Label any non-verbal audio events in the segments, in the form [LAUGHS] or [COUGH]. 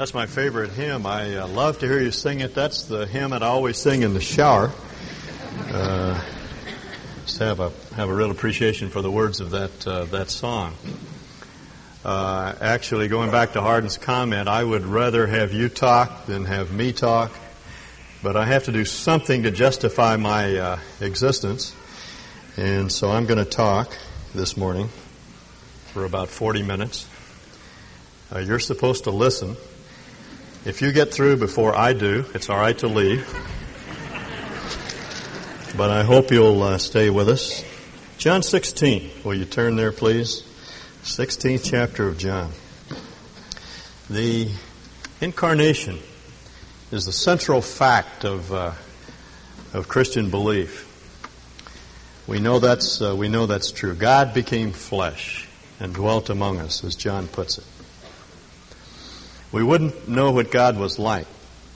That's my favorite hymn. I uh, love to hear you sing it. That's the hymn that I always sing in the shower. Uh, just have a have a real appreciation for the words of that uh, that song. Uh, actually, going back to Hardin's comment, I would rather have you talk than have me talk. But I have to do something to justify my uh, existence, and so I'm going to talk this morning for about 40 minutes. Uh, you're supposed to listen. If you get through before I do, it's all right to leave. But I hope you'll uh, stay with us. John 16. Will you turn there, please? 16th chapter of John. The incarnation is the central fact of, uh, of Christian belief. We know that's, uh, we know that's true. God became flesh and dwelt among us, as John puts it. We wouldn't know what God was like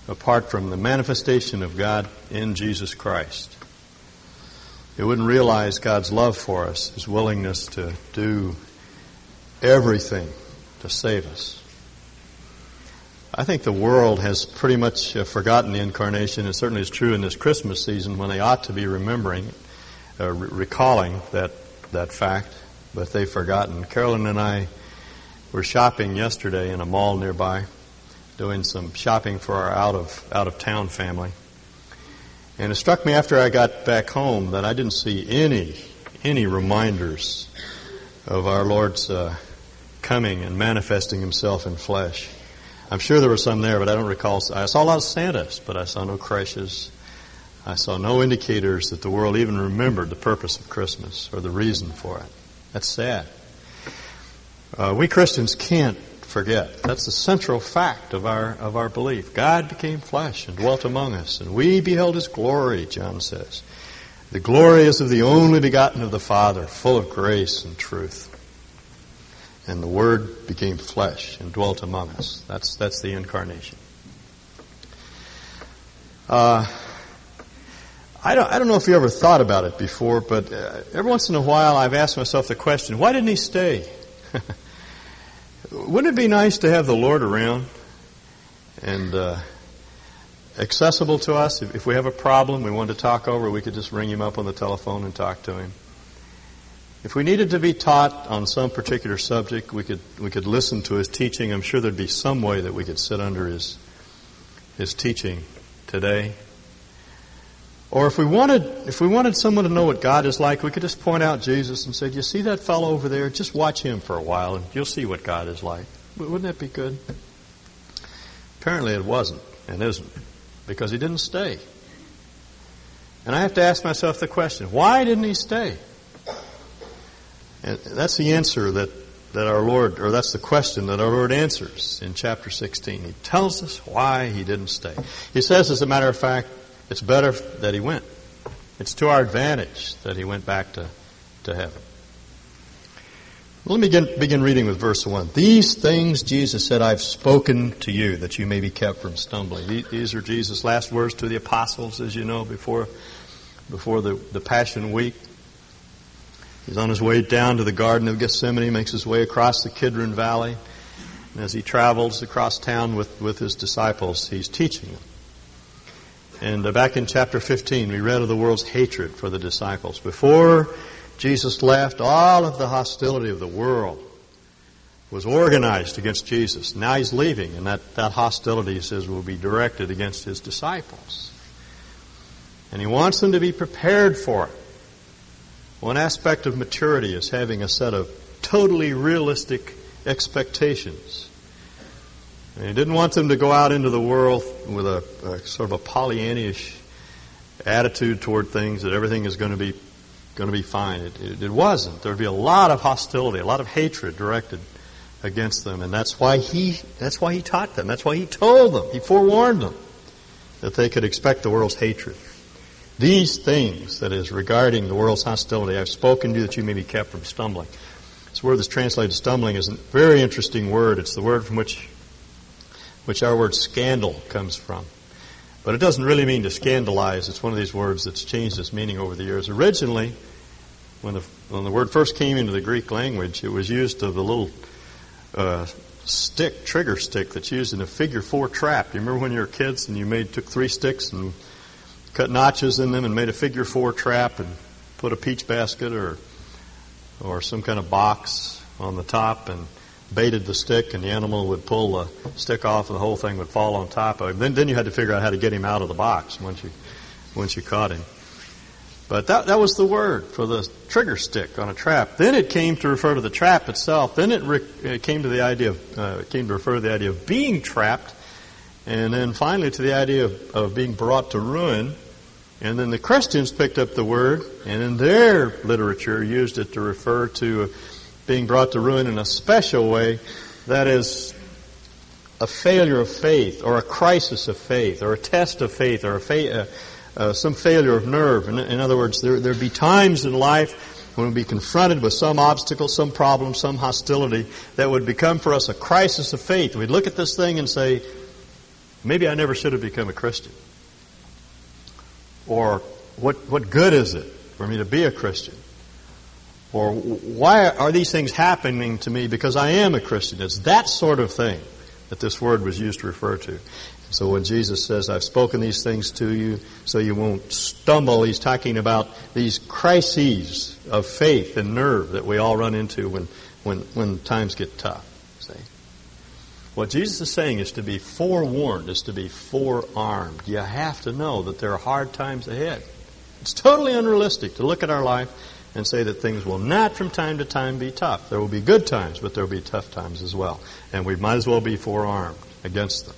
apart from the manifestation of God in Jesus Christ. We wouldn't realize God's love for us, His willingness to do everything to save us. I think the world has pretty much forgotten the incarnation. It certainly is true in this Christmas season when they ought to be remembering, uh, re- recalling that that fact, but they've forgotten. Carolyn and I were shopping yesterday in a mall nearby, doing some shopping for our out of out of town family. And it struck me after I got back home that I didn't see any any reminders of our Lord's uh, coming and manifesting Himself in flesh. I'm sure there were some there, but I don't recall. I saw a lot of Santas, but I saw no creches. I saw no indicators that the world even remembered the purpose of Christmas or the reason for it. That's sad. Uh, we Christians can't forget. That's the central fact of our of our belief. God became flesh and dwelt among us, and we beheld His glory. John says, "The glory is of the only begotten of the Father, full of grace and truth." And the Word became flesh and dwelt among us. That's that's the incarnation. Uh, I don't, I don't know if you ever thought about it before, but uh, every once in a while I've asked myself the question, why didn't he stay? [LAUGHS] Wouldn't it be nice to have the Lord around and uh, accessible to us? If, if we have a problem we want to talk over, we could just ring him up on the telephone and talk to him. If we needed to be taught on some particular subject, we could we could listen to his teaching. I'm sure there'd be some way that we could sit under his his teaching today. Or if we wanted if we wanted someone to know what God is like, we could just point out Jesus and say, "You see that fellow over there? Just watch him for a while, and you'll see what God is like." Wouldn't that be good? Apparently, it wasn't and isn't because he didn't stay. And I have to ask myself the question: Why didn't he stay? And that's the answer that that our Lord, or that's the question that our Lord answers in chapter 16. He tells us why he didn't stay. He says, as a matter of fact, it's better that he went. It's to our advantage that he went back to, to heaven. Let me begin, begin reading with verse 1. These things Jesus said, I've spoken to you that you may be kept from stumbling. These are Jesus' last words to the apostles, as you know, before, before the, the Passion Week. He's on his way down to the Garden of Gethsemane, makes his way across the Kidron Valley. And as he travels across town with, with his disciples, he's teaching them. And uh, back in chapter 15, we read of the world's hatred for the disciples. Before Jesus left, all of the hostility of the world was organized against Jesus. Now he's leaving, and that, that hostility, he says, will be directed against his disciples. And he wants them to be prepared for it. One aspect of maturity is having a set of totally realistic expectations. And he didn't want them to go out into the world with a, a sort of a Pollyannish attitude toward things that everything is going to be going to be fine. It, it, it wasn't. There'd be a lot of hostility, a lot of hatred directed against them, and that's why he that's why he taught them. That's why he told them. He forewarned them that they could expect the world's hatred. These things, that is, regarding the world's hostility, I've spoken to you that you may be kept from stumbling. This word that's translated stumbling is a very interesting word. It's the word from which which our word scandal comes from. But it doesn't really mean to scandalize. It's one of these words that's changed its meaning over the years. Originally, when the, when the word first came into the Greek language, it was used of the little, uh, stick, trigger stick that's used in a figure four trap. You remember when you were kids and you made took three sticks and cut notches in them and made a figure four trap and put a peach basket or or some kind of box on the top and baited the stick and the animal would pull the stick off and the whole thing would fall on top of him. Then then you had to figure out how to get him out of the box once you once you caught him. But that, that was the word for the trigger stick on a trap. Then it came to refer to the trap itself. Then it, re- it came to the idea of, uh, came to refer to the idea of being trapped. And then finally to the idea of, of being brought to ruin. And then the Christians picked up the word and in their literature used it to refer to being brought to ruin in a special way. That is a failure of faith or a crisis of faith or a test of faith or fa- uh, uh, some failure of nerve. In, in other words, there there be times in life when we'll be confronted with some obstacle, some problem, some hostility that would become for us a crisis of faith. We'd look at this thing and say, maybe I never should have become a Christian. Or what, what good is it for me to be a Christian? Or why are these things happening to me because I am a Christian? It's that sort of thing that this word was used to refer to. So when Jesus says, I've spoken these things to you so you won't stumble, he's talking about these crises of faith and nerve that we all run into when, when, when times get tough. See? What Jesus is saying is to be forewarned, is to be forearmed. You have to know that there are hard times ahead. It's totally unrealistic to look at our life and say that things will not from time to time be tough. There will be good times, but there will be tough times as well. And we might as well be forearmed against them.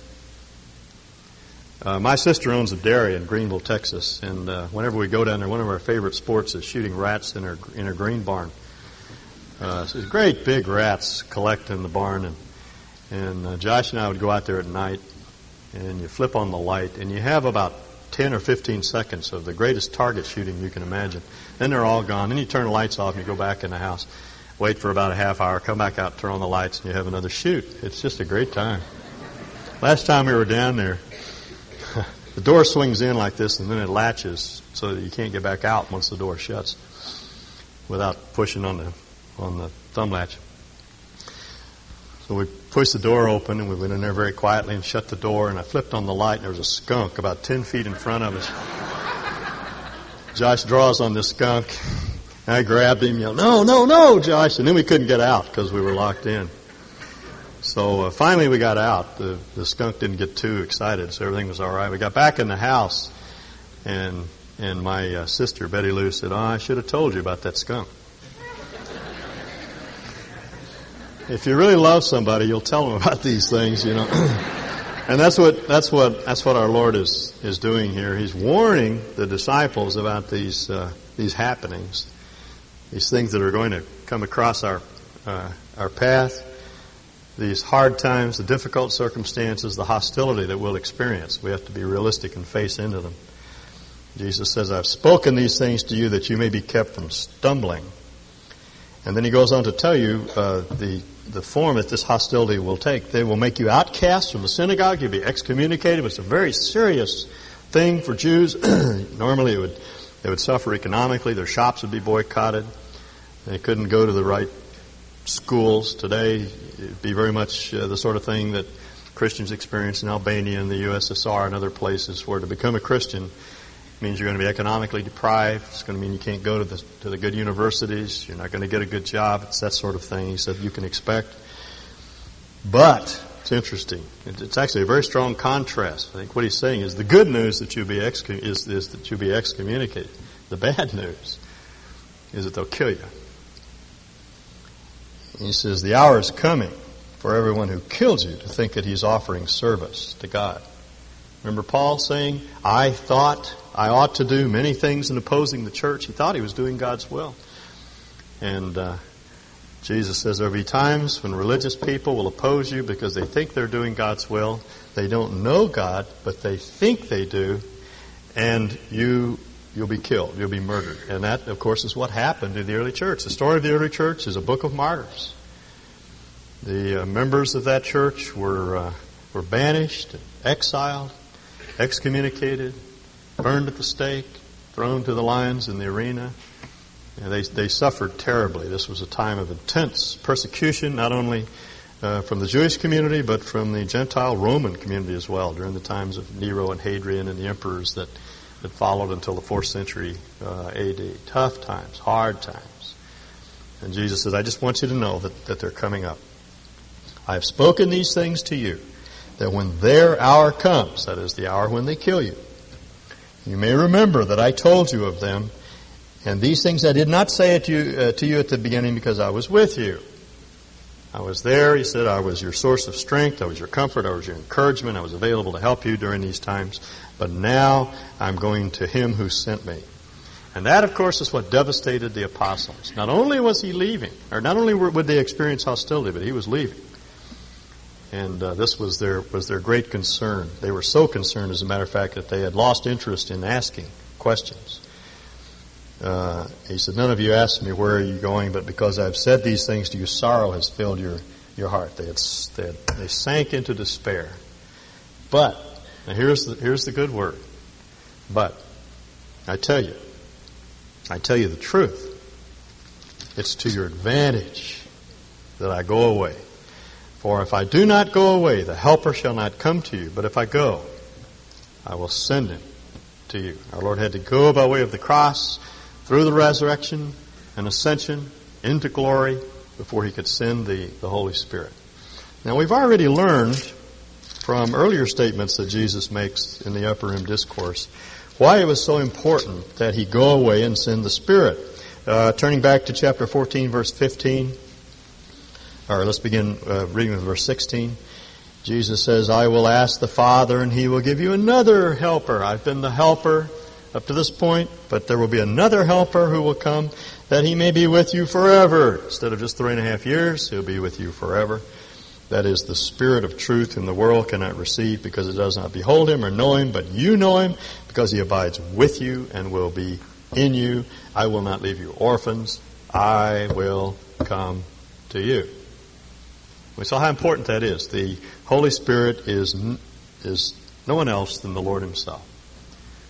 Uh, my sister owns a dairy in Greenville, Texas, and uh, whenever we go down there, one of our favorite sports is shooting rats in her in her green barn. Uh, so these great big rats collect in the barn, and and uh, Josh and I would go out there at night, and you flip on the light, and you have about 10 or 15 seconds of the greatest target shooting you can imagine. Then they're all gone. Then you turn the lights off and you go back in the house, wait for about a half hour, come back out, turn on the lights, and you have another shoot. It's just a great time. Last time we were down there, [LAUGHS] the door swings in like this and then it latches so that you can't get back out once the door shuts without pushing on the on the thumb latch. So we pushed the door open and we went in there very quietly and shut the door and I flipped on the light and there was a skunk about ten feet in front of us. Josh draws on this skunk. I grabbed him, yelled, "No, no, no, Josh!" And then we couldn't get out because we were locked in. So uh, finally we got out. The, the skunk didn't get too excited, so everything was all right. We got back in the house, and and my uh, sister Betty Lou said, "Oh, I should have told you about that skunk." if you really love somebody, you'll tell them about these things, you know. [CLEARS THROAT] and that's what that's what that's what our Lord is is doing here. He's warning the disciples about these uh, these happenings, these things that are going to come across our uh, our path these hard times, the difficult circumstances, the hostility that we'll experience. We have to be realistic and face into them. Jesus says, I've spoken these things to you that you may be kept from stumbling. And then he goes on to tell you uh, the the form that this hostility will take. They will make you outcast from the synagogue. You'll be excommunicated. It's a very serious thing for Jews. [CLEARS THROAT] Normally, it would they would suffer economically. Their shops would be boycotted. They couldn't go to the right schools today it'd be very much uh, the sort of thing that Christians experience in Albania and the USSR and other places where to become a Christian means you're going to be economically deprived. It's going to mean you can't go to the, to the good universities. You're not going to get a good job. It's that sort of thing he said you can expect. But it's interesting. It's actually a very strong contrast. I think what he's saying is the good news that you'll be excom- is, is that you'll be excommunicated. The bad news is that they'll kill you. He says, The hour is coming for everyone who kills you to think that he's offering service to God. Remember Paul saying, I thought I ought to do many things in opposing the church. He thought he was doing God's will. And uh, Jesus says there'll be times when religious people will oppose you because they think they're doing God's will. They don't know God, but they think they do. And you you'll be killed. You'll be murdered. And that, of course, is what happened in the early church. The story of the early church is a book of martyrs. The uh, members of that church were uh, were banished, exiled, excommunicated, burned at the stake, thrown to the lions in the arena. And they they suffered terribly. This was a time of intense persecution, not only uh, from the Jewish community, but from the Gentile Roman community as well during the times of Nero and Hadrian and the emperors that, that followed until the 4th century uh, AD. Tough times, hard times. And Jesus says, I just want you to know that, that they're coming up. I have spoken these things to you, that when their hour comes, that is the hour when they kill you, you may remember that I told you of them, and these things I did not say to you, uh, to you at the beginning because I was with you. I was there, he said, I was your source of strength, I was your comfort, I was your encouragement, I was available to help you during these times, but now I'm going to him who sent me. And that, of course, is what devastated the apostles. Not only was he leaving, or not only would they experience hostility, but he was leaving. And uh, this was their was their great concern. They were so concerned, as a matter of fact, that they had lost interest in asking questions. Uh, he said, "None of you asked me where are you going, but because I've said these things to you, sorrow has filled your your heart." They had, they, had, they sank into despair. But here's the here's the good word. But I tell you, I tell you the truth. It's to your advantage that I go away. For if I do not go away, the Helper shall not come to you. But if I go, I will send him to you. Our Lord had to go by way of the cross, through the resurrection and ascension, into glory, before he could send the, the Holy Spirit. Now we've already learned from earlier statements that Jesus makes in the Upper Room Discourse why it was so important that he go away and send the Spirit. Uh, turning back to chapter 14, verse 15. Or let's begin uh, reading with verse 16. Jesus says, I will ask the Father and he will give you another helper. I've been the helper up to this point, but there will be another helper who will come that he may be with you forever. Instead of just three and a half years, he'll be with you forever. That is the Spirit of truth whom the world cannot receive because it does not behold him or know him, but you know him because he abides with you and will be in you. I will not leave you orphans. I will come to you. We saw how important that is. The Holy Spirit is, is no one else than the Lord Himself,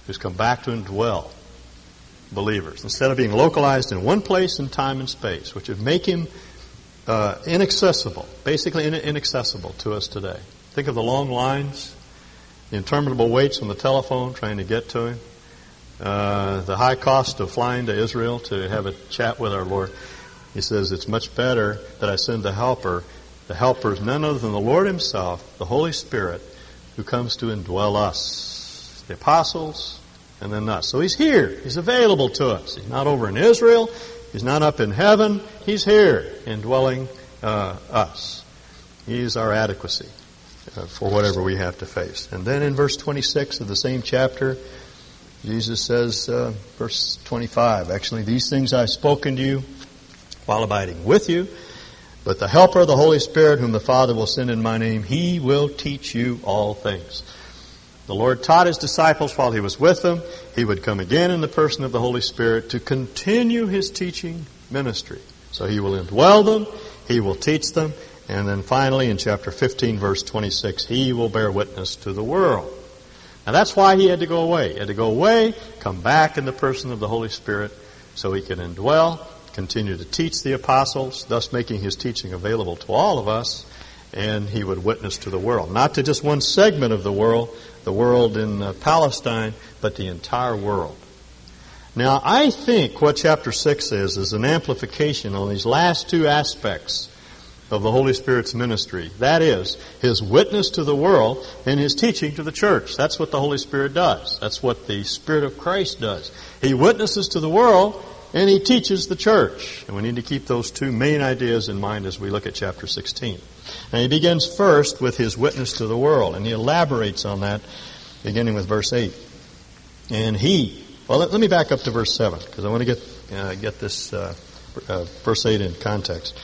who's come back to indwell believers. Instead of being localized in one place in time and space, which would make Him uh, inaccessible, basically inaccessible to us today. Think of the long lines, the interminable waits on the telephone trying to get to Him, uh, the high cost of flying to Israel to have a chat with our Lord. He says, It's much better that I send the helper the helper is none other than the Lord Himself, the Holy Spirit, who comes to indwell us. The apostles, and then us. So He's here. He's available to us. He's not over in Israel. He's not up in heaven. He's here indwelling uh, us. He's our adequacy uh, for whatever we have to face. And then in verse 26 of the same chapter, Jesus says, uh, verse 25, actually, these things I've spoken to you while abiding with you. But the Helper, the Holy Spirit, whom the Father will send in my name, he will teach you all things. The Lord taught his disciples while he was with them. He would come again in the person of the Holy Spirit to continue his teaching ministry. So he will indwell them, he will teach them, and then finally in chapter 15 verse 26, he will bear witness to the world. Now that's why he had to go away. He had to go away, come back in the person of the Holy Spirit so he can indwell continue to teach the apostles, thus making his teaching available to all of us, and he would witness to the world. Not to just one segment of the world, the world in uh, Palestine, but the entire world. Now, I think what chapter 6 is, is an amplification on these last two aspects of the Holy Spirit's ministry. That is, His witness to the world and His teaching to the church. That's what the Holy Spirit does. That's what the Spirit of Christ does. He witnesses to the world and he teaches the church. And we need to keep those two main ideas in mind as we look at chapter 16. And he begins first with his witness to the world, and he elaborates on that beginning with verse 8. And he, well, let, let me back up to verse 7, because I want to get, uh, get this uh, uh, verse 8 in context.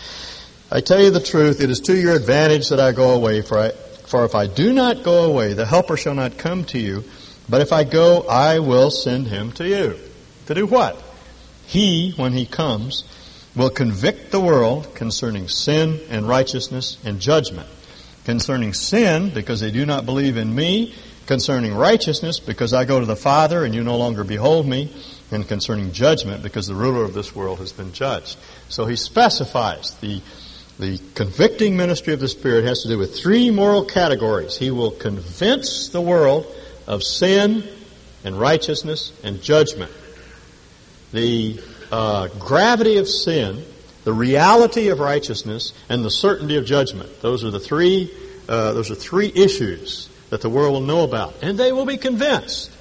I tell you the truth, it is to your advantage that I go away, for, I, for if I do not go away, the Helper shall not come to you, but if I go, I will send him to you. To do what? He, when he comes, will convict the world concerning sin and righteousness and judgment. Concerning sin, because they do not believe in me. Concerning righteousness, because I go to the Father and you no longer behold me. And concerning judgment, because the ruler of this world has been judged. So he specifies the The convicting ministry of the Spirit has to do with three moral categories. He will convince the world of sin and righteousness and judgment. The uh, gravity of sin, the reality of righteousness, and the certainty of judgment. Those are the three. Uh, those are three issues that the world will know about, and they will be convinced.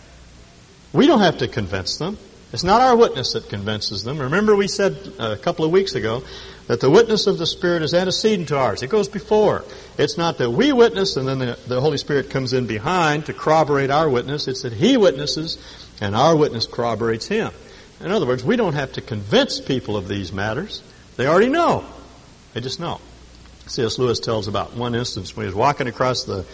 We don't have to convince them. It's not our witness that convinces them. Remember, we said a couple of weeks ago that the witness of the Spirit is antecedent to ours. It goes before. It's not that we witness and then the, the Holy Spirit comes in behind to corroborate our witness. It's that He witnesses and our witness corroborates Him. In other words, we don't have to convince people of these matters. They already know. They just know. C.S. Lewis tells about one instance when he was walking across the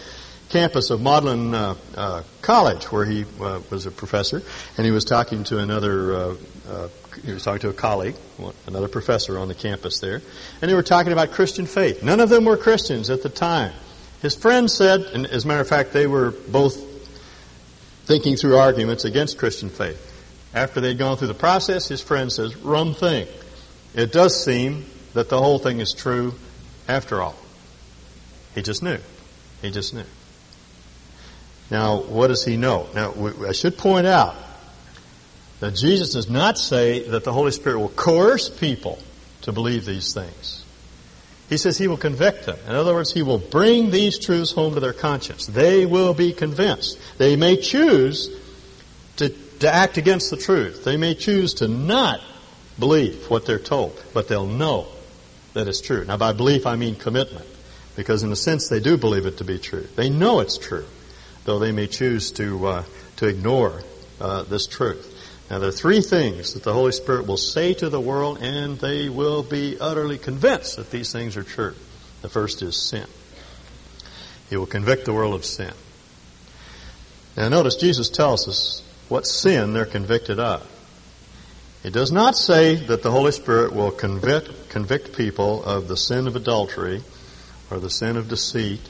campus of Magdalen uh, uh, College, where he uh, was a professor, and he was talking to another. Uh, uh, he was talking to a colleague, another professor on the campus there, and they were talking about Christian faith. None of them were Christians at the time. His friend said, and as a matter of fact, they were both thinking through arguments against Christian faith. After they'd gone through the process, his friend says, "Rum thing. It does seem that the whole thing is true after all." He just knew. He just knew. Now, what does he know? Now, I should point out that Jesus does not say that the Holy Spirit will coerce people to believe these things. He says he will convict them. In other words, he will bring these truths home to their conscience. They will be convinced. They may choose to, to act against the truth. They may choose to not believe what they're told, but they'll know that it's true. Now, by belief, I mean commitment, because in a sense, they do believe it to be true. They know it's true though they may choose to, uh, to ignore uh, this truth. Now, there are three things that the Holy Spirit will say to the world, and they will be utterly convinced that these things are true. The first is sin. He will convict the world of sin. Now, notice Jesus tells us what sin they're convicted of. It does not say that the Holy Spirit will convict, convict people of the sin of adultery or the sin of deceit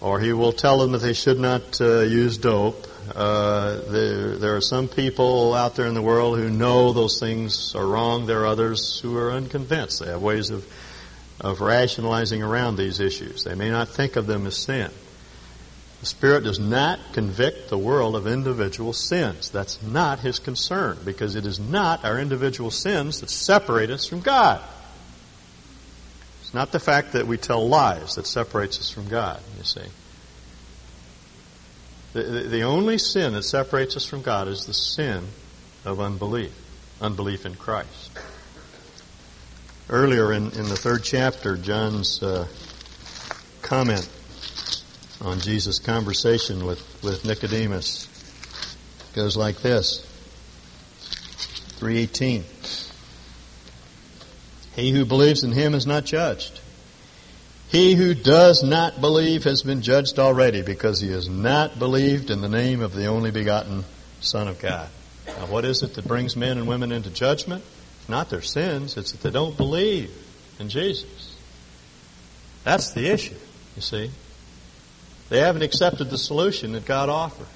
or he will tell them that they should not uh, use dope. Uh, there, there, are some people out there in the world who know those things are wrong. There are others who are unconvinced. They have ways of, of rationalizing around these issues. They may not think of them as sin. The Spirit does not convict the world of individual sins. That's not His concern because it is not our individual sins that separate us from God. It's not the fact that we tell lies that separates us from God, you see. The, the, the, only sin that separates us from God is the sin of unbelief, unbelief in Christ. Earlier in, in the third chapter, John's uh, comment on Jesus' conversation with, with Nicodemus goes like this 318. He who believes in him is not judged. He who does not believe has been judged already because he has not believed in the name of the only begotten Son of God. Now, what is it that brings men and women into judgment? Not their sins, it's that they don't believe in Jesus. That's the issue, you see. They haven't accepted the solution that God offered.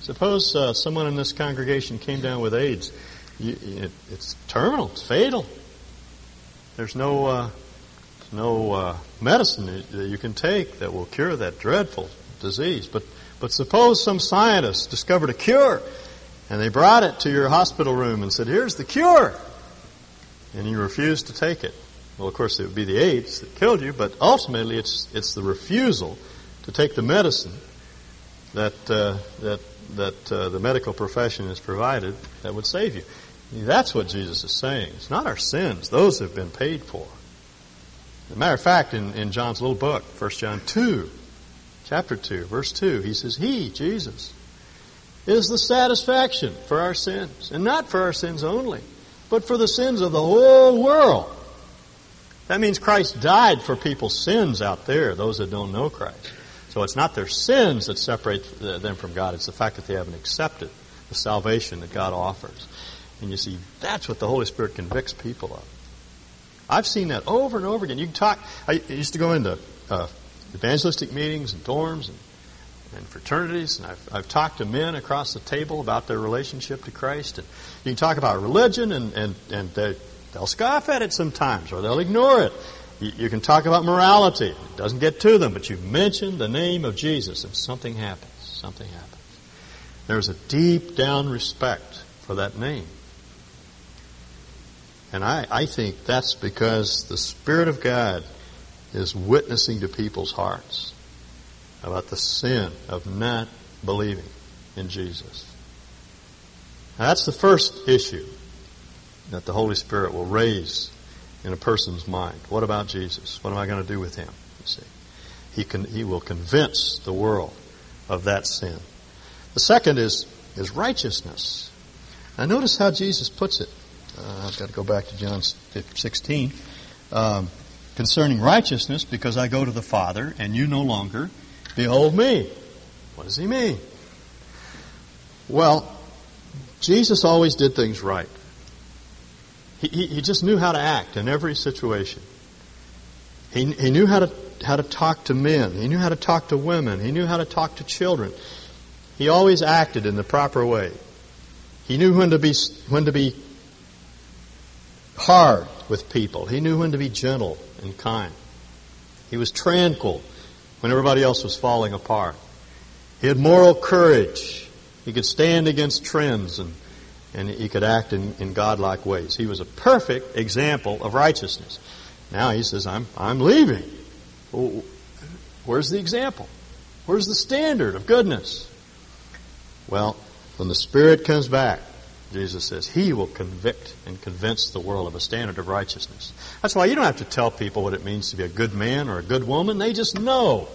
Suppose uh, someone in this congregation came down with AIDS. You, it, it's terminal, it's fatal. There's no uh, no uh, medicine that you can take that will cure that dreadful disease. But but suppose some scientist discovered a cure, and they brought it to your hospital room and said, "Here's the cure," and you refused to take it. Well, of course, it would be the AIDS that killed you, but ultimately, it's it's the refusal to take the medicine that uh, that that uh, the medical profession has provided that would save you. That's what Jesus is saying. It's not our sins. Those have been paid for. As a matter of fact, in, in John's little book, 1 John 2, chapter 2, verse 2, he says, He, Jesus, is the satisfaction for our sins. And not for our sins only, but for the sins of the whole world. That means Christ died for people's sins out there, those that don't know Christ. So it's not their sins that separate them from God, it's the fact that they haven't accepted the salvation that God offers. And you see, that's what the Holy Spirit convicts people of. I've seen that over and over again. You can talk. I used to go into uh, evangelistic meetings and dorms and, and fraternities, and I've, I've talked to men across the table about their relationship to Christ. And you can talk about religion, and, and, and they, they'll scoff at it sometimes, or they'll ignore it. You, can talk about morality. It doesn't get to them, but you mention the name of Jesus and something happens. Something happens. There's a deep down respect for that name. And I, I think that's because the Spirit of God is witnessing to people's hearts about the sin of not believing in Jesus. Now, that's the first issue that the Holy Spirit will raise in a person's mind. What about Jesus? What am I going to do with him? You see, he can he will convince the world of that sin. The second is is righteousness. Now notice how Jesus puts it. Uh, I've got to go back to John 16. Um, concerning righteousness, because I go to the Father, and you no longer behold me. What does he mean? Well, Jesus always did things right. He, he, just knew how to act in every situation. He, he knew how to, how to talk to men. He knew how to talk to women. He knew how to talk to children. He always acted in the proper way. He knew when to be, when to be hard with people. He knew when to be gentle and kind. He was tranquil when everybody else was falling apart. He had moral courage. He could stand against trends and, and he could act in, in godlike ways. He was a perfect example of righteousness. Now he says, I'm, I'm leaving. where's the example? Where's the standard of goodness? Well, when the Spirit comes back, Jesus says, He will convict and convince the world of a standard of righteousness. That's why you don't have to tell people what it means to be a good man or a good woman. They just know.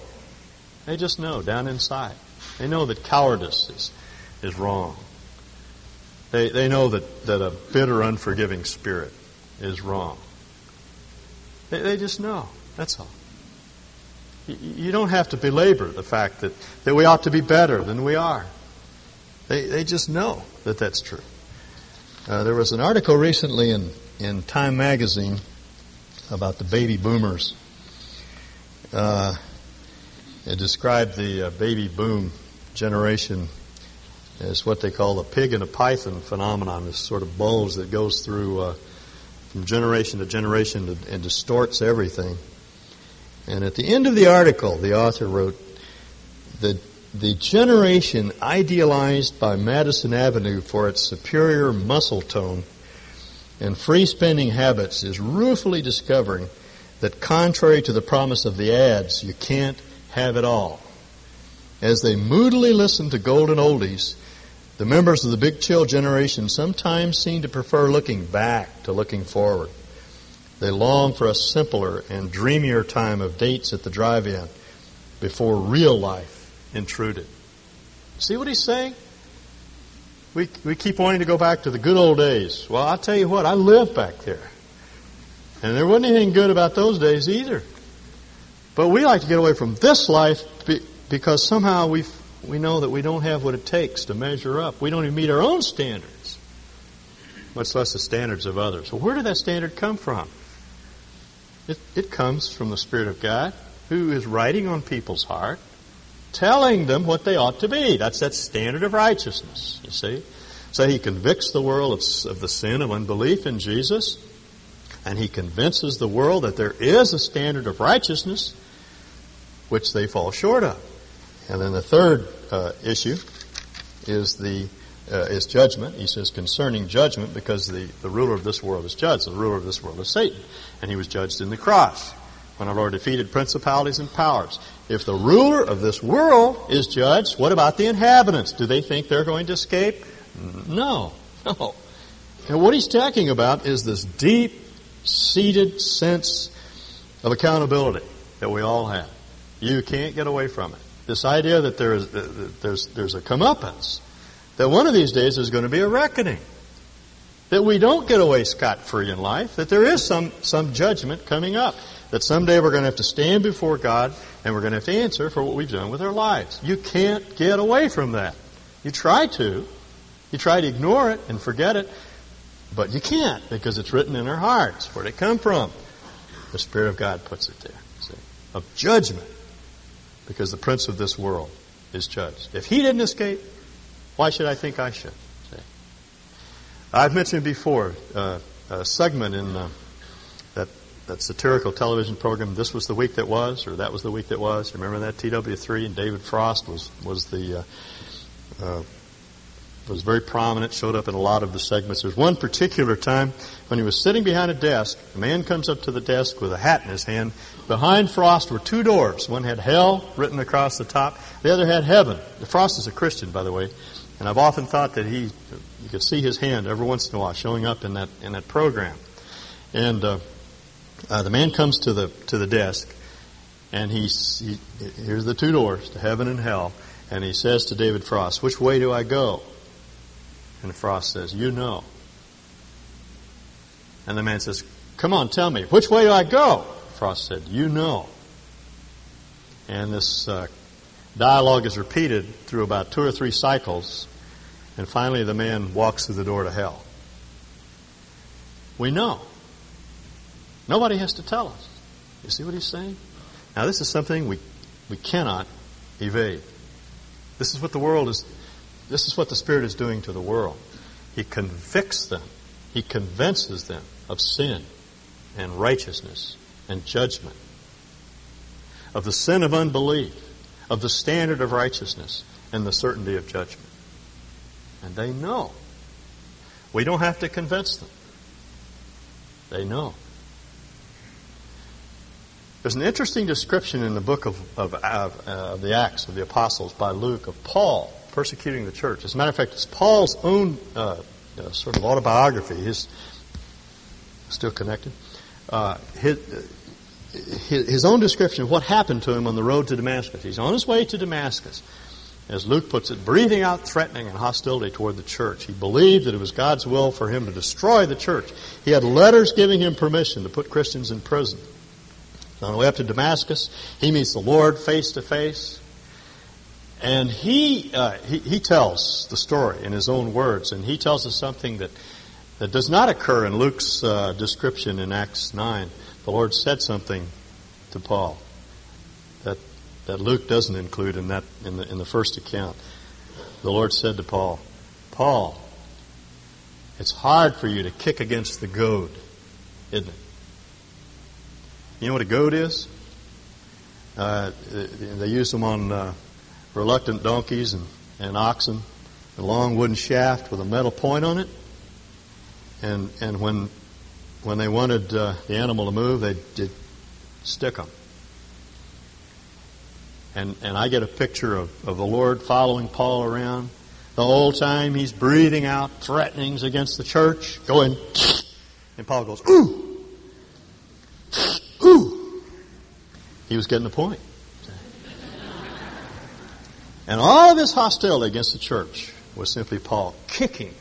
They just know down inside. They know that cowardice is, is wrong. They, they know that, that a bitter, unforgiving spirit is wrong. They, they just know. That's all. You, don't have to belabor the fact that, that we ought to be better than we are. They, they just know that that's true. Uh, there was an article recently in, in Time magazine about the baby boomers. Uh, it described the uh, baby boom generation as what they call the pig and a python phenomenon, this sort of bulge that goes through uh, from generation to generation and distorts everything. And at the end of the article, the author wrote, the the generation idealized by Madison Avenue for its superior muscle tone and free spending habits is ruefully discovering that contrary to the promise of the ads, you can't have it all. As they moodily listen to golden oldies, the members of the Big Chill generation sometimes seem to prefer looking back to looking forward. They long for a simpler and dreamier time of dates at the drive-in before real life intruded. See what he's saying? We, we keep wanting to go back to the good old days. Well, I'll tell you what, I lived back there. And there wasn't anything good about those days either. But we like to get away from this life because somehow we we know that we don't have what it takes to measure up. We don't even meet our own standards, much less the standards of others. Well, where did that standard come from? It, it comes from the Spirit of God who is writing on people's heart telling them what they ought to be. That's that standard of righteousness, you see. So he convicts the world of, of the sin of unbelief in Jesus, and he convinces the world that there is a standard of righteousness which they fall short of. And then the third uh, issue is the uh, is judgment. He says concerning judgment because the, the ruler of this world is judged. The ruler of this world is Satan. And he was judged in the cross when our Lord defeated principalities and powers. If the ruler of this world is judged, what about the inhabitants? Do they think they're going to escape? No. No. And what he's talking about is this deep seated sense of accountability that we all have. You can't get away from it. This idea that there is, there's, there's a comeuppance, that one of these days there's going to be a reckoning, that we don't get away scot free in life, that there is some, some judgment coming up that someday we're going to have to stand before God and we're going to have to answer for what we've done with our lives. You can't get away from that. You try to. You try to ignore it and forget it, but you can't because it's written in our hearts. Where'd it come from? The Spirit of God puts it there. See? Of judgment. Because the prince of this world is judged. If he didn't escape, why should I think I should? See? I've mentioned before uh, a segment in uh, that that satirical television program, This Was the Week That Was, or That Was the Week That Was. Remember that TW3? And David Frost was was the uh, uh, was very prominent, showed up in a lot of the segments. There's one particular time when he was sitting behind a desk. A man comes up to the desk with a hat in his hand. Behind Frost were two doors. One had hell written across the top. The other had heaven. Frost is a Christian, by the way, and I've often thought that he, you could see his hand every once in a while showing up in that in that program. And uh, uh, the man comes to the to the desk, and he, here's the two doors to heaven and hell, and he says to David Frost, "Which way do I go?" And Frost says, You know. And the man says, Come on, tell me, which way do I go? Frost said, You know. And this uh, dialogue is repeated through about two or three cycles, and finally the man walks through the door to hell. We know. Nobody has to tell us. You see what he's saying? Now, this is something we, we cannot evade. This is what the world is this is what the Spirit is doing to the world. He convicts them, He convinces them of sin and righteousness and judgment, of the sin of unbelief, of the standard of righteousness, and the certainty of judgment. And they know. We don't have to convince them. They know. There's an interesting description in the book of, of, of uh, the Acts of the Apostles by Luke of Paul persecuting the church. As a matter of fact, it's Paul's own uh, uh, sort of autobiography. He's still connected. Uh, his, his own description of what happened to him on the road to Damascus. He's on his way to Damascus, as Luke puts it, breathing out threatening and hostility toward the church. He believed that it was God's will for him to destroy the church. He had letters giving him permission to put Christians in prison. On the way up to Damascus, he meets the Lord face to face. And he, uh, he, he tells the story in his own words, and he tells us something that, that does not occur in Luke's uh, description in Acts 9. The Lord said something to Paul that, that Luke doesn't include in, that, in, the, in the first account. The Lord said to Paul, Paul, it's hard for you to kick against the goad, isn't it? You know what a goad is? Uh, they use them on uh, reluctant donkeys and, and oxen, a long wooden shaft with a metal point on it. And, and when, when they wanted uh, the animal to move, they'd, they'd stick them. And, and I get a picture of, of the Lord following Paul around. The whole time he's breathing out threatenings against the church, going, [SNIFFS] and Paul goes, ooh, [SNIFFS] ooh. He was getting the point. And all of his hostility against the church was simply Paul kicking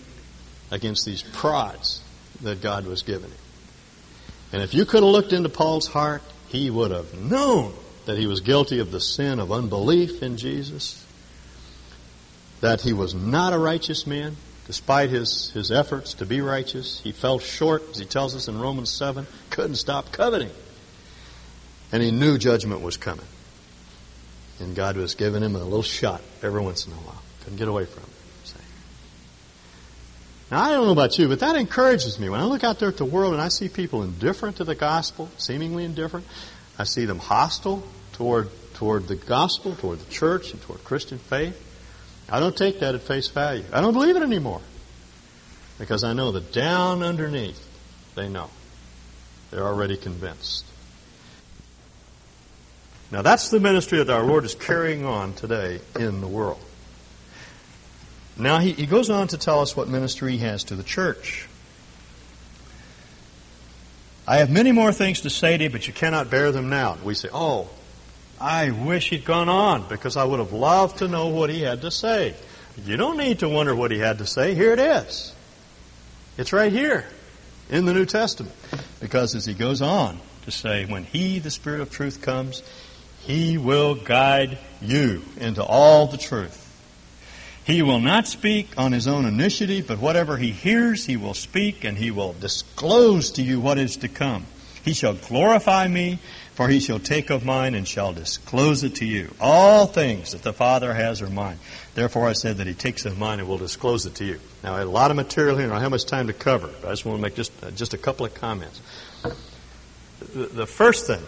against these prods that God was giving him. And if you could have looked into Paul's heart, he would have known that he was guilty of the sin of unbelief in Jesus, that he was not a righteous man, despite his, his efforts to be righteous. He fell short, as he tells us in Romans 7, couldn't stop coveting. And he knew judgment was coming. And God was giving him a little shot every once in a while. Couldn't get away from it. Now, I don't know about you, but that encourages me. When I look out there at the world and I see people indifferent to the gospel, seemingly indifferent, I see them hostile toward, toward the gospel, toward the church, and toward Christian faith. I don't take that at face value. I don't believe it anymore. Because I know that down underneath, they know. They're already convinced. Now that's the ministry that our Lord is carrying on today in the world. Now he, he goes on to tell us what ministry he has to the church. I have many more things to say to you, but you cannot bear them now. We say, oh, I wish he'd gone on because I would have loved to know what he had to say. You don't need to wonder what he had to say. Here it is. It's right here in the New Testament. Because as he goes on to say, when he, the Spirit of truth, comes, he will guide you into all the truth. He will not speak on his own initiative, but whatever he hears, he will speak, and he will disclose to you what is to come. He shall glorify me, for he shall take of mine and shall disclose it to you. All things that the Father has are mine. Therefore I said that he takes of mine and will disclose it to you. Now, I have a lot of material here, I don't have much time to cover, but I just want to make just, uh, just a couple of comments. the, the first thing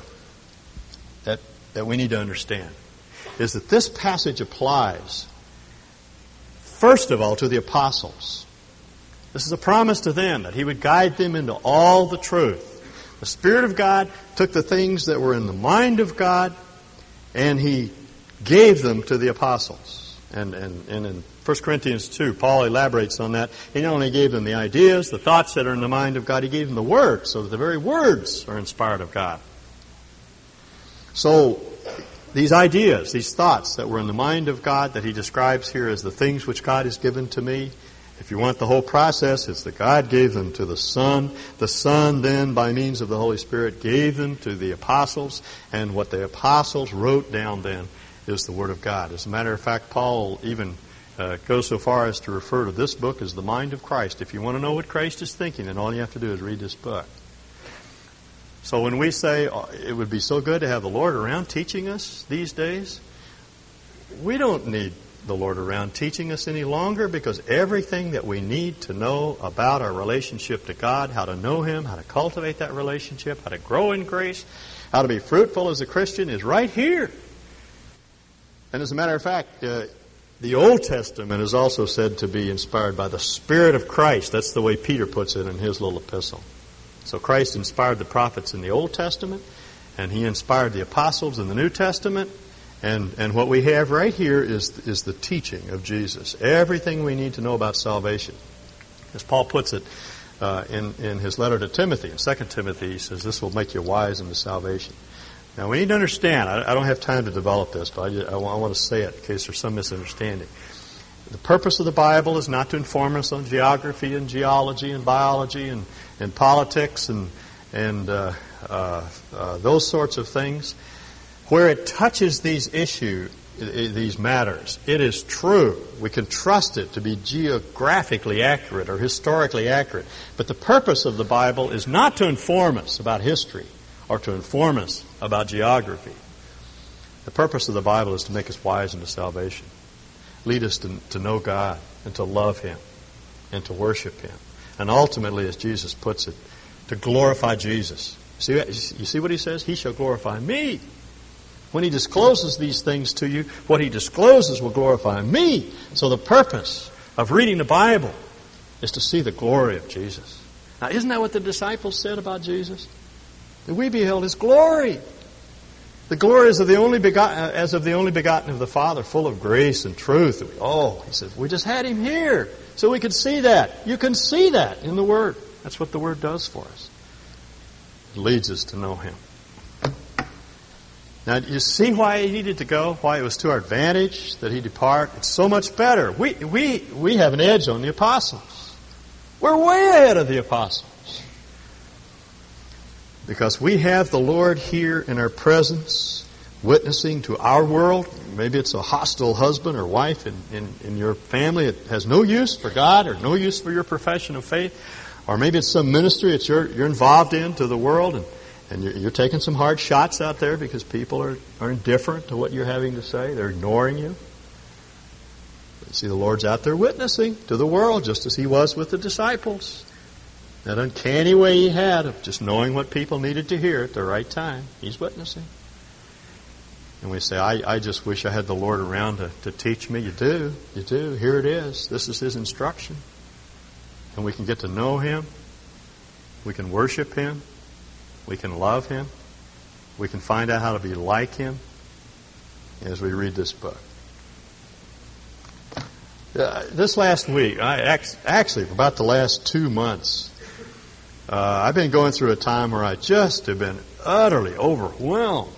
that, that we need to understand is that this passage applies, first of all, to the apostles. This is a promise to them that He would guide them into all the truth. The Spirit of God took the things that were in the mind of God and He gave them to the apostles. And, and, and in 1 Corinthians 2, Paul elaborates on that. He not only gave them the ideas, the thoughts that are in the mind of God, he gave them the words, so that the very words are inspired of God. So, these ideas, these thoughts that were in the mind of God that he describes here as the things which God has given to me, if you want the whole process, it's that God gave them to the Son. The Son then, by means of the Holy Spirit, gave them to the apostles. And what the apostles wrote down then is the Word of God. As a matter of fact, Paul even uh, goes so far as to refer to this book as the mind of Christ. If you want to know what Christ is thinking, then all you have to do is read this book. So when we say oh, it would be so good to have the Lord around teaching us these days, we don't need the Lord around teaching us any longer because everything that we need to know about our relationship to God, how to know Him, how to cultivate that relationship, how to grow in grace, how to be fruitful as a Christian is right here. And as a matter of fact, uh, the Old Testament is also said to be inspired by the Spirit of Christ. That's the way Peter puts it in his little epistle. So Christ inspired the prophets in the Old Testament, and he inspired the apostles in the New Testament, and, and what we have right here is, is the teaching of Jesus. Everything we need to know about salvation. As Paul puts it uh, in, in his letter to Timothy, in 2 Timothy, he says, This will make you wise into salvation. Now, we need to understand, I, I don't have time to develop this, but I, I, I want to say it in case there's some misunderstanding. The purpose of the Bible is not to inform us on geography and geology and biology and, and politics and, and uh, uh, uh, those sorts of things where it touches these issues, these matters, it is true. We can trust it to be geographically accurate or historically accurate. But the purpose of the Bible is not to inform us about history or to inform us about geography. The purpose of the Bible is to make us wise into salvation, lead us to, to know God and to love Him and to worship Him. And ultimately, as Jesus puts it, to glorify Jesus. See, you see what He says? He shall glorify me. When he discloses these things to you, what he discloses will glorify me. So the purpose of reading the Bible is to see the glory of Jesus. Now, isn't that what the disciples said about Jesus? That we beheld his glory. The glory is of the only begotten, uh, as of the only begotten of the Father, full of grace and truth. Oh, he said, we just had him here, so we could see that. You can see that in the Word. That's what the Word does for us. It leads us to know him. Now, you see why he needed to go? Why it was to our advantage that he depart? It's so much better. We, we, we have an edge on the apostles. We're way ahead of the apostles. Because we have the Lord here in our presence, witnessing to our world. Maybe it's a hostile husband or wife in, in, in your family that has no use for God or no use for your profession of faith. Or maybe it's some ministry that you're, you're involved in to the world and and you're, you're, taking some hard shots out there because people are, are indifferent to what you're having to say. They're ignoring you. But see, the Lord's out there witnessing to the world just as He was with the disciples. That uncanny way He had of just knowing what people needed to hear at the right time. He's witnessing. And we say, I, I just wish I had the Lord around to, to teach me. You do. You do. Here it is. This is His instruction. And we can get to know Him. We can worship Him. We can love Him. We can find out how to be like Him as we read this book. Uh, this last week, I actually, about the last two months, uh, I've been going through a time where I just have been utterly overwhelmed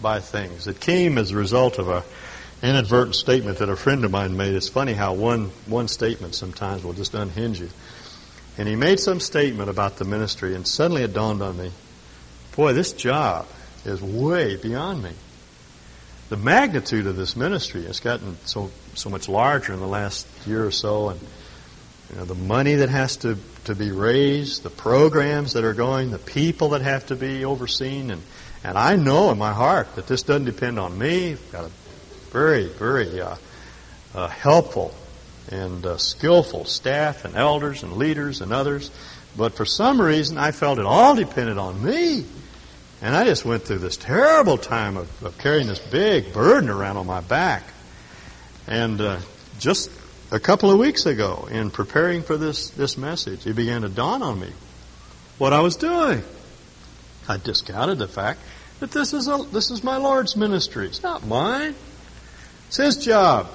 by things. It came as a result of a inadvertent statement that a friend of mine made. It's funny how one one statement sometimes will just unhinge you. And he made some statement about the ministry, and suddenly it dawned on me boy, this job is way beyond me. The magnitude of this ministry has gotten so so much larger in the last year or so, and you know, the money that has to, to be raised, the programs that are going, the people that have to be overseen, and and I know in my heart that this doesn't depend on me. I've got a very very uh, uh, helpful and uh, skillful staff and elders and leaders and others, but for some reason I felt it all depended on me. And I just went through this terrible time of, of carrying this big burden around on my back. And uh, just a couple of weeks ago, in preparing for this, this message, it began to dawn on me what I was doing. I discounted the fact that this is, a, this is my Lord's ministry. It's not mine. It's His job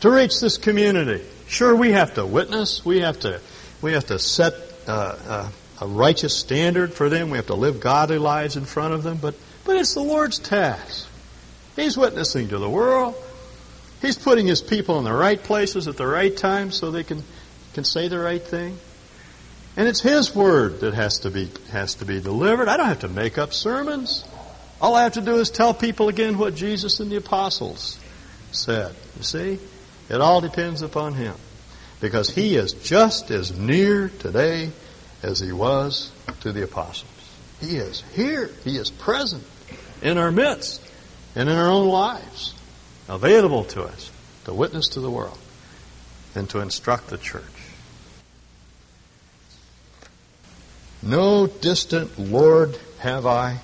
to reach this community. Sure, we have to witness. We have to, we have to set uh, uh, a righteous standard for them. We have to live godly lives in front of them. But, but it's the Lord's task. He's witnessing to the world. He's putting His people in the right places at the right time so they can, can say the right thing. And it's His Word that has to be, has to be delivered. I don't have to make up sermons. All I have to do is tell people again what Jesus and the apostles said. You see? It all depends upon Him. Because He is just as near today as He was to the apostles. He is here. He is present in our midst and in our own lives, available to us to witness to the world and to instruct the church. No distant Lord have I,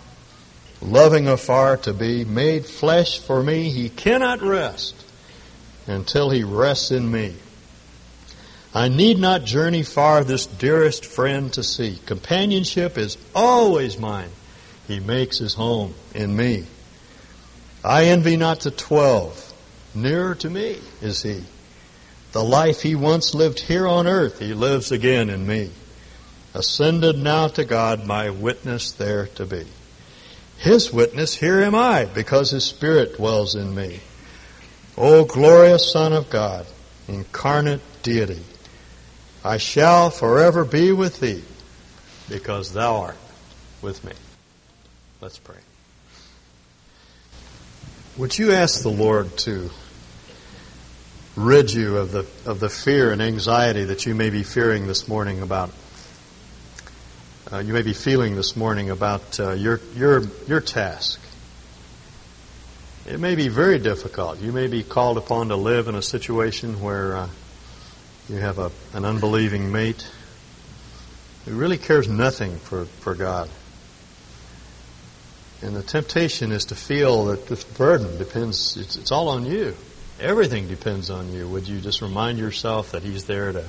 loving afar to be, made flesh for me, he cannot rest until he rests in me. I need not journey far this dearest friend to see. Companionship is always mine. He makes his home in me. I envy not the twelve. Nearer to me is he. The life he once lived here on earth, he lives again in me. Ascended now to God, my witness there to be. His witness, here am I, because his Spirit dwells in me. O glorious Son of God, incarnate deity, I shall forever be with thee, because thou art with me. Let's pray. Would you ask the Lord to rid you of the, of the fear and anxiety that you may be fearing this morning about, uh, you may be feeling this morning about uh, your, your, your task? It may be very difficult. You may be called upon to live in a situation where uh, you have a, an unbelieving mate who really cares nothing for, for God. And the temptation is to feel that this burden depends, it's, it's all on you. Everything depends on you. Would you just remind yourself that He's there to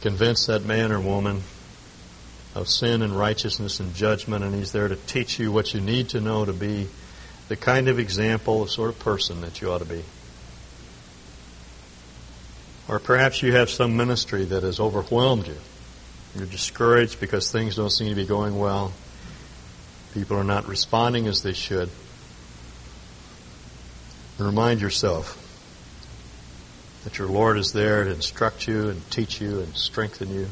convince that man or woman of sin and righteousness and judgment, and He's there to teach you what you need to know to be the kind of example, the sort of person that you ought to be. Or perhaps you have some ministry that has overwhelmed you. You're discouraged because things don't seem to be going well. People are not responding as they should. And remind yourself that your Lord is there to instruct you and teach you and strengthen you,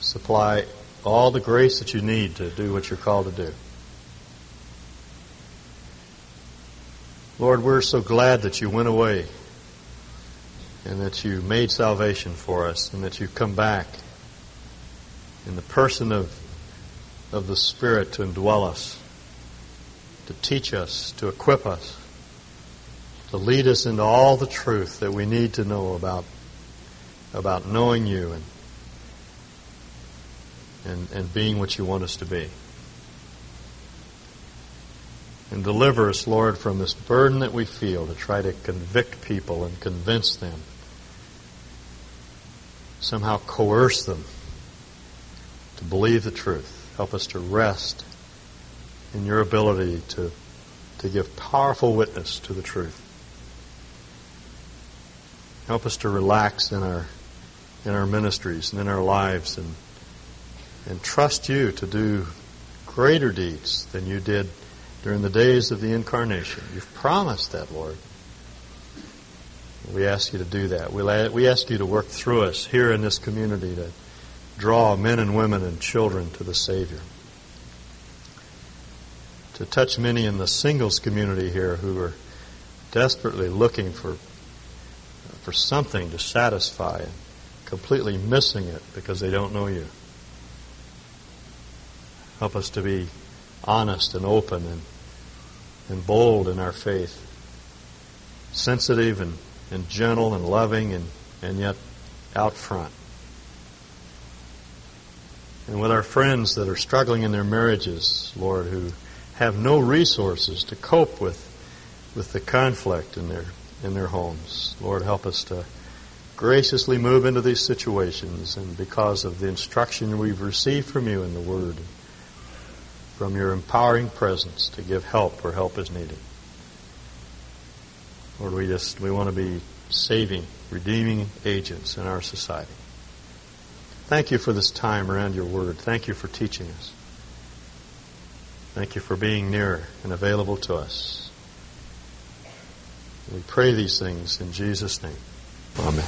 supply all the grace that you need to do what you're called to do. Lord, we're so glad that you went away and that you made salvation for us and that you've come back in the person of, of the Spirit to indwell us, to teach us, to equip us, to lead us into all the truth that we need to know about, about knowing you and, and, and being what you want us to be. And deliver us, Lord, from this burden that we feel to try to convict people and convince them. Somehow coerce them to believe the truth. Help us to rest in your ability to, to give powerful witness to the truth. Help us to relax in our in our ministries and in our lives and and trust you to do greater deeds than you did during the days of the incarnation. You've promised that, Lord. We ask you to do that. We we ask you to work through us here in this community to draw men and women and children to the Savior. To touch many in the singles community here who are desperately looking for, for something to satisfy and completely missing it because they don't know you. Help us to be honest and open and and bold in our faith, sensitive and, and gentle and loving and, and yet out front. And with our friends that are struggling in their marriages, Lord, who have no resources to cope with, with the conflict in their, in their homes. Lord, help us to graciously move into these situations and because of the instruction we've received from you in the Word, from your empowering presence to give help where help is needed. Lord, we just, we want to be saving, redeeming agents in our society. Thank you for this time around your word. Thank you for teaching us. Thank you for being near and available to us. We pray these things in Jesus' name. Amen.